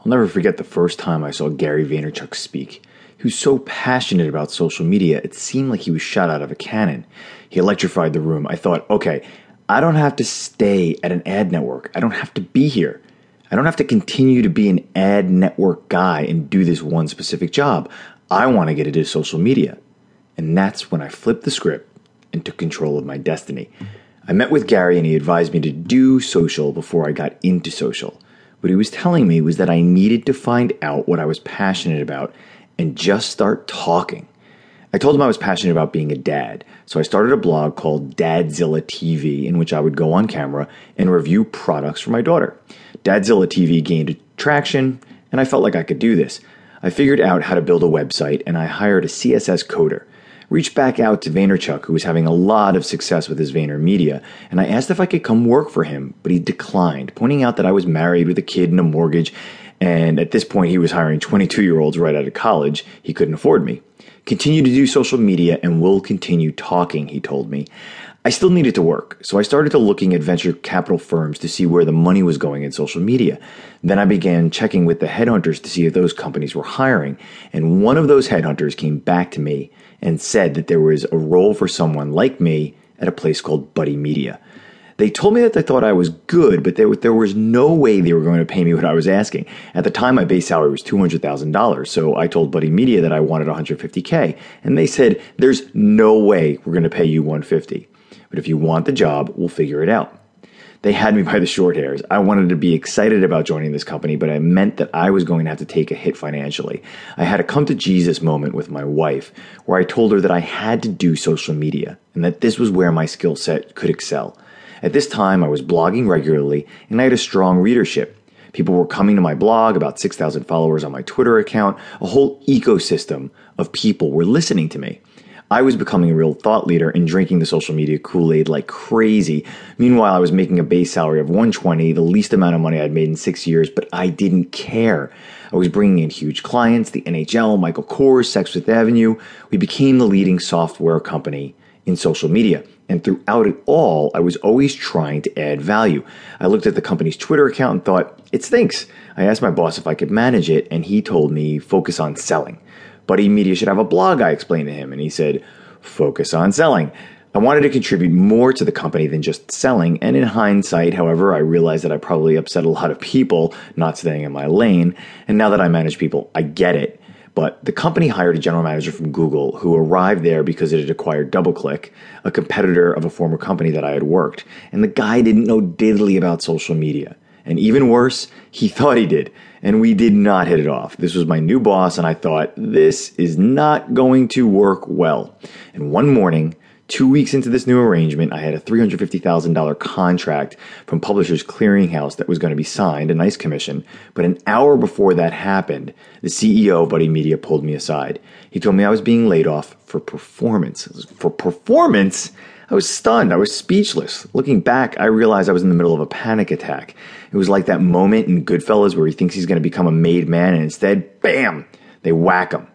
I'll never forget the first time I saw Gary Vaynerchuk speak. He was so passionate about social media, it seemed like he was shot out of a cannon. He electrified the room. I thought, okay, I don't have to stay at an ad network. I don't have to be here. I don't have to continue to be an ad network guy and do this one specific job. I want to get into social media. And that's when I flipped the script and took control of my destiny. I met with Gary and he advised me to do social before I got into social. What he was telling me was that I needed to find out what I was passionate about and just start talking. I told him I was passionate about being a dad, so I started a blog called Dadzilla TV in which I would go on camera and review products for my daughter. Dadzilla TV gained traction, and I felt like I could do this. I figured out how to build a website and I hired a CSS coder. Reached back out to Vaynerchuk, who was having a lot of success with his VaynerMedia, and I asked if I could come work for him, but he declined, pointing out that I was married with a kid and a mortgage, and at this point he was hiring 22 year olds right out of college. He couldn't afford me. Continue to do social media and we'll continue talking, he told me. I still needed to work, so I started to looking at venture capital firms to see where the money was going in social media. Then I began checking with the headhunters to see if those companies were hiring, and one of those headhunters came back to me and said that there was a role for someone like me at a place called Buddy Media. They told me that they thought I was good, but there, there was no way they were going to pay me what I was asking. At the time, my base salary was $200,000. So I told Buddy Media that I wanted 150K. And they said, there's no way we're going to pay you 150. But if you want the job, we'll figure it out. They had me by the short hairs. I wanted to be excited about joining this company, but I meant that I was going to have to take a hit financially. I had a come to Jesus moment with my wife where I told her that I had to do social media and that this was where my skill set could excel. At this time, I was blogging regularly and I had a strong readership. People were coming to my blog, about 6,000 followers on my Twitter account. A whole ecosystem of people were listening to me. I was becoming a real thought leader and drinking the social media Kool Aid like crazy. Meanwhile, I was making a base salary of 120, the least amount of money I'd made in six years, but I didn't care. I was bringing in huge clients, the NHL, Michael Kors, Saks Fifth Avenue. We became the leading software company in social media. And throughout it all, I was always trying to add value. I looked at the company's Twitter account and thought, it stinks. I asked my boss if I could manage it, and he told me, focus on selling. Buddy Media should have a blog, I explained to him, and he said, focus on selling. I wanted to contribute more to the company than just selling, and in hindsight, however, I realized that I probably upset a lot of people not staying in my lane, and now that I manage people, I get it. But the company hired a general manager from Google who arrived there because it had acquired DoubleClick, a competitor of a former company that I had worked. And the guy didn't know diddly about social media. And even worse, he thought he did. And we did not hit it off. This was my new boss, and I thought, this is not going to work well. And one morning, Two weeks into this new arrangement, I had a $350,000 contract from Publishers Clearinghouse that was going to be signed, a nice commission. But an hour before that happened, the CEO of Buddy Media pulled me aside. He told me I was being laid off for performance. For performance? I was stunned. I was speechless. Looking back, I realized I was in the middle of a panic attack. It was like that moment in Goodfellas where he thinks he's going to become a made man and instead, bam, they whack him.